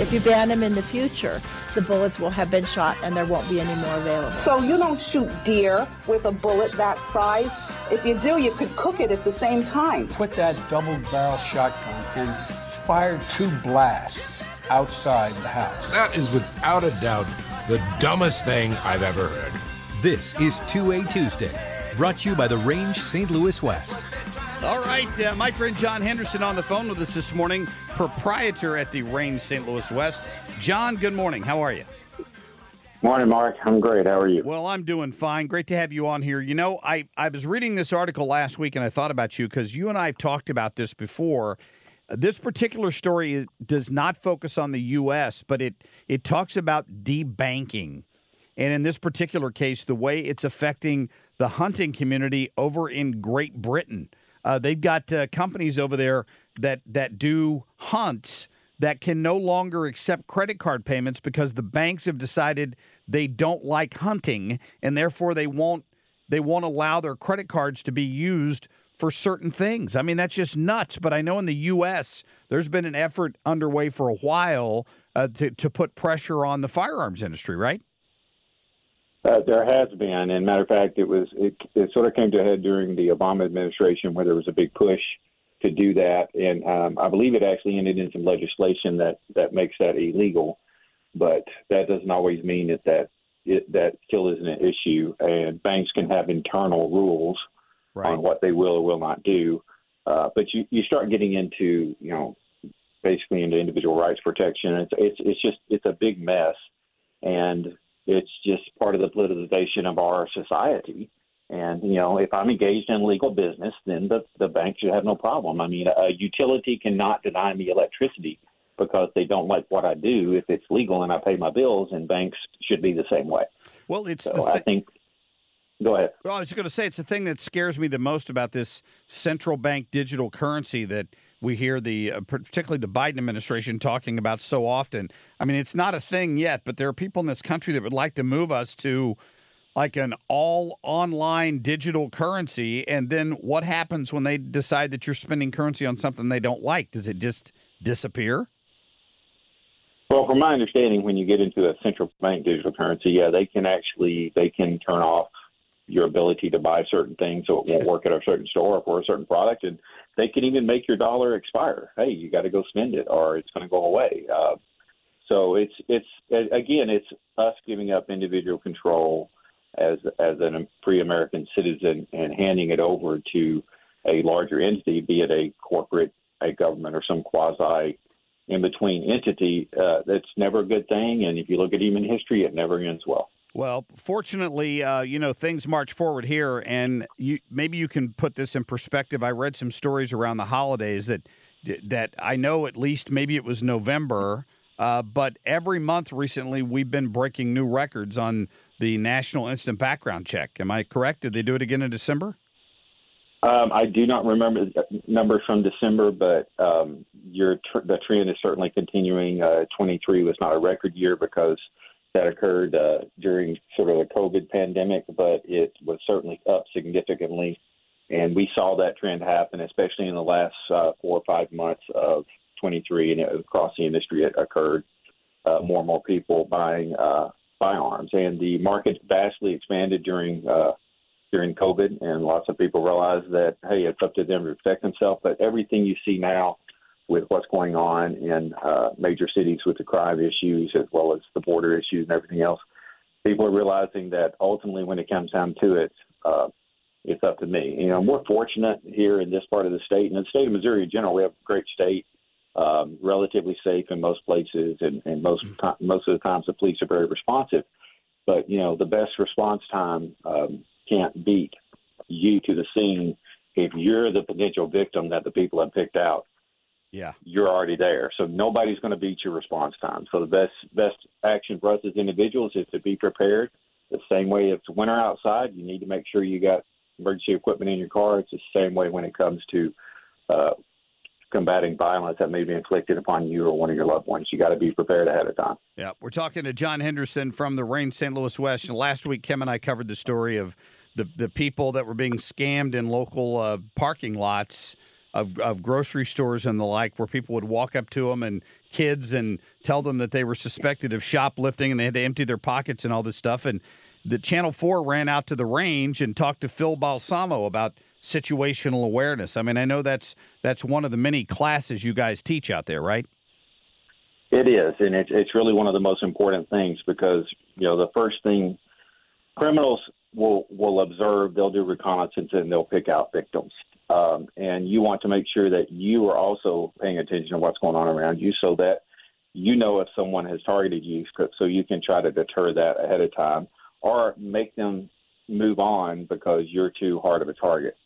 If you ban them in the future, the bullets will have been shot and there won't be any more available. So you don't shoot deer with a bullet that size. If you do, you could cook it at the same time. Put that double barrel shotgun and fire two blasts outside the house. That is without a doubt the dumbest thing I've ever heard. This is 2A Tuesday, brought to you by the Range St. Louis West. All right, uh, my friend John Henderson on the phone with us this morning, proprietor at the Range St. Louis West. John, good morning. How are you? Morning, Marc. I'm great. How are you? Well, I'm doing fine. Great to have you on here. You know, I, I was reading this article last week and I thought about you because you and I have talked about this before. This particular story is, does not focus on the U.S., but it, it talks about debanking. And in this particular case, the way it's affecting the hunting community over in Great Britain. Uh, they've got uh, companies over there that that do hunts that can no longer accept credit card payments because the banks have decided they don't like hunting and therefore they won't they won't allow their credit cards to be used for certain things. I mean that's just nuts. But I know in the U.S. there's been an effort underway for a while uh, to to put pressure on the firearms industry, right? Uh, there has been, and matter of fact, it was it, it sort of came to a head during the Obama administration, where there was a big push to do that, and um, I believe it actually ended in some legislation that that makes that illegal. But that doesn't always mean that that it, that still isn't an issue, and banks can have internal rules right. on what they will or will not do. Uh, but you you start getting into you know basically into individual rights protection. It's it's it's just it's a big mess, and it's just part of the politicization of our society. And you know, if I'm engaged in legal business, then the the bank should have no problem. I mean, a utility cannot deny me electricity because they don't like what I do if it's legal and I pay my bills, and banks should be the same way. Well, it's so I think. Go ahead. Well, I was going to say it's the thing that scares me the most about this central bank digital currency that we hear the uh, particularly the Biden administration talking about so often. I mean, it's not a thing yet, but there are people in this country that would like to move us to like an all online digital currency and then what happens when they decide that you're spending currency on something they don't like? Does it just disappear? Well, from my understanding, when you get into a central bank digital currency, yeah, they can actually they can turn off your ability to buy certain things, so it won't work at a certain store or for a certain product, and they can even make your dollar expire. Hey, you got to go spend it, or it's going to go away. Uh, so it's it's again, it's us giving up individual control as as a free American citizen and handing it over to a larger entity, be it a corporate, a government, or some quasi in between entity. Uh, that's never a good thing, and if you look at human history, it never ends well. Well, fortunately, uh, you know things march forward here, and you, maybe you can put this in perspective. I read some stories around the holidays that that I know at least maybe it was November, uh, but every month recently we've been breaking new records on the National Instant Background Check. Am I correct? Did they do it again in December? Um, I do not remember numbers from December, but um, your tr- the trend is certainly continuing. Uh, 23 was not a record year because that occurred uh, during sort of the COVID pandemic, but it was certainly up significantly. And we saw that trend happen, especially in the last uh, four or five months of 23, and across the industry, it occurred. Uh, more and more people buying uh, firearms, and the market vastly expanded during uh, during COVID, and lots of people realized that hey, it's up to them to protect themselves. But everything you see now with what's going on in uh, major cities with the crime issues as well as the border issues and everything else, people are realizing that ultimately, when it comes down to it, uh, it's up to me. You know, we're fortunate here in this part of the state, and the state of Missouri in general, we have a great state, um, relatively safe in most places, and, and most most of the times the police are very responsive. But you know, the best response time um, can't beat you to the scene if you're the potential victim that the people have picked out. Yeah, you're already there, so nobody's going to beat your response time. So the best best action for us as individuals is to be prepared. The same way if it's winter outside, you need to make sure you got emergency equipment in your car. It's the same way when it comes to uh, combating violence that may be inflicted upon you or one of your loved ones. You got to be prepared ahead of time. Yeah, we're talking to John Henderson from the Range St. Louis West. And last week, Kim and I covered the story of the the people that were being scammed in local uh, parking lots of, of grocery stores and the like, where people would walk up to them and kids and tell them that they were suspected of shoplifting and they had to empty their pockets and all this stuff. And the Channel 4 ran out to the range and talked to Phil Balsamo about situational awareness. I mean, I know that's that's one of the many classes you guys teach out there, right? It is, and it's it's really one of the most important things because you know the first thing criminals will will observe, they'll do reconnaissance, and they'll pick out victims. Um, and you want to make sure that you are also paying attention to what's going on around you, so that you know if someone has targeted you, so you can try to deter that ahead of time, or make them move on because you're too hard of a target.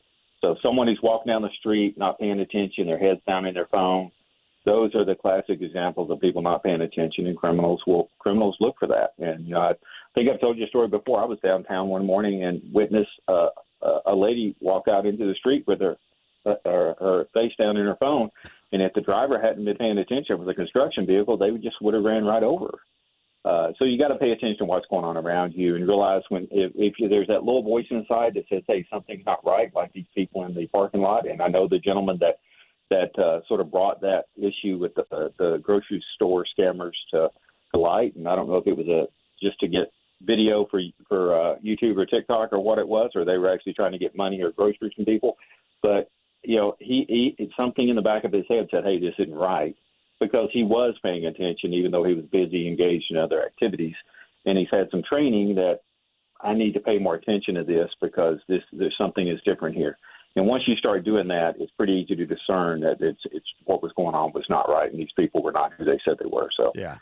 So someone who's walking down the street, not paying attention, their head's down in their phone, those are the classic examples of people not paying attention, and criminals will criminals look for that. And you know, I think I've told you a story before. I was downtown one morning and witnessed uh, a lady walk out into the street with her uh, her, her face down in her phone, and if the driver hadn't been paying attention with a construction vehicle, they would just would have ran right over. Uh, so you got to pay attention to what's going on around you and realize when if, if you, there's that little voice inside that says, "Hey, something's not right," like these people in the parking lot. And I know the gentleman that that uh, sort of brought that issue with the, uh, the grocery store scammers to, to light. And I don't know if it was a just to get video for for uh, YouTube or TikTok or what it was, or they were actually trying to get money or groceries from people. But you know, he, he something in the back of his head said, "Hey, this isn't right." because he was paying attention, even though he was busy engaged in other activities. And he's had some training that I need to pay more attention to this because this there's something is different here. And once you start doing that, it's pretty easy to discern that it's it's what was going on was not right, and these people were not who they said they were. So yeah.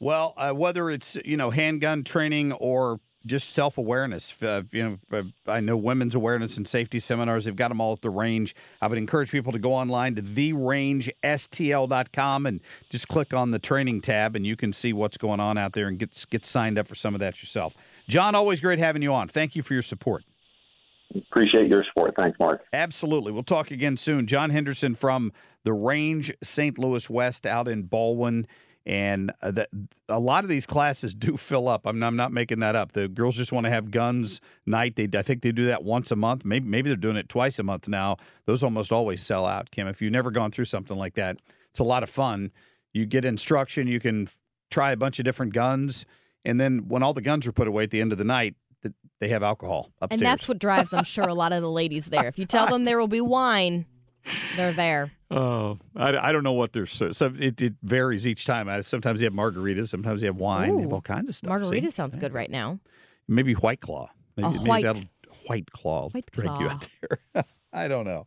Well, uh, whether it's you know handgun training or just self awareness. Uh, you know, uh, I know women's awareness and safety seminars. They've got them all at the range. I would encourage people to go online to therangestl.com and just click on the training tab, and you can see what's going on out there and get get signed up for some of that yourself. John, always great having you on. Thank you for your support. Appreciate your support. Thanks, Marc. Absolutely. We'll talk again soon. John Henderson from the Range St. Louis West out in Ballwin and uh, that a lot of these classes do fill up. I'm, I'm not making that up. The girls just want to have guns night. They I think they do that once a month. Maybe maybe they're doing it twice a month now. Those almost always sell out. Kim, if you've never gone through something like that, it's a lot of fun. You get instruction. You can try a bunch of different guns, and then when all the guns are put away at the end of the night, they have alcohol upstairs. And that's what drives, I'm sure, a lot of the ladies there. If you tell them there will be wine, they're there. Oh, I, I don't know what they're so, so it, it varies each time. I, sometimes you have margaritas, sometimes you have wine, you have all kinds of stuff. Margarita see? sounds good right now. Maybe White Claw. Maybe, A maybe white- that'll White Claw White drink you Claw. out there. I don't know.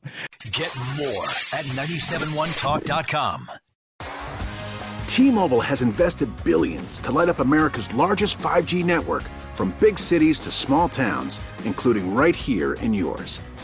Get more at 971talk.com. T-Mobile has invested billions to light up America's largest 5G network from big cities to small towns, including right here in yours.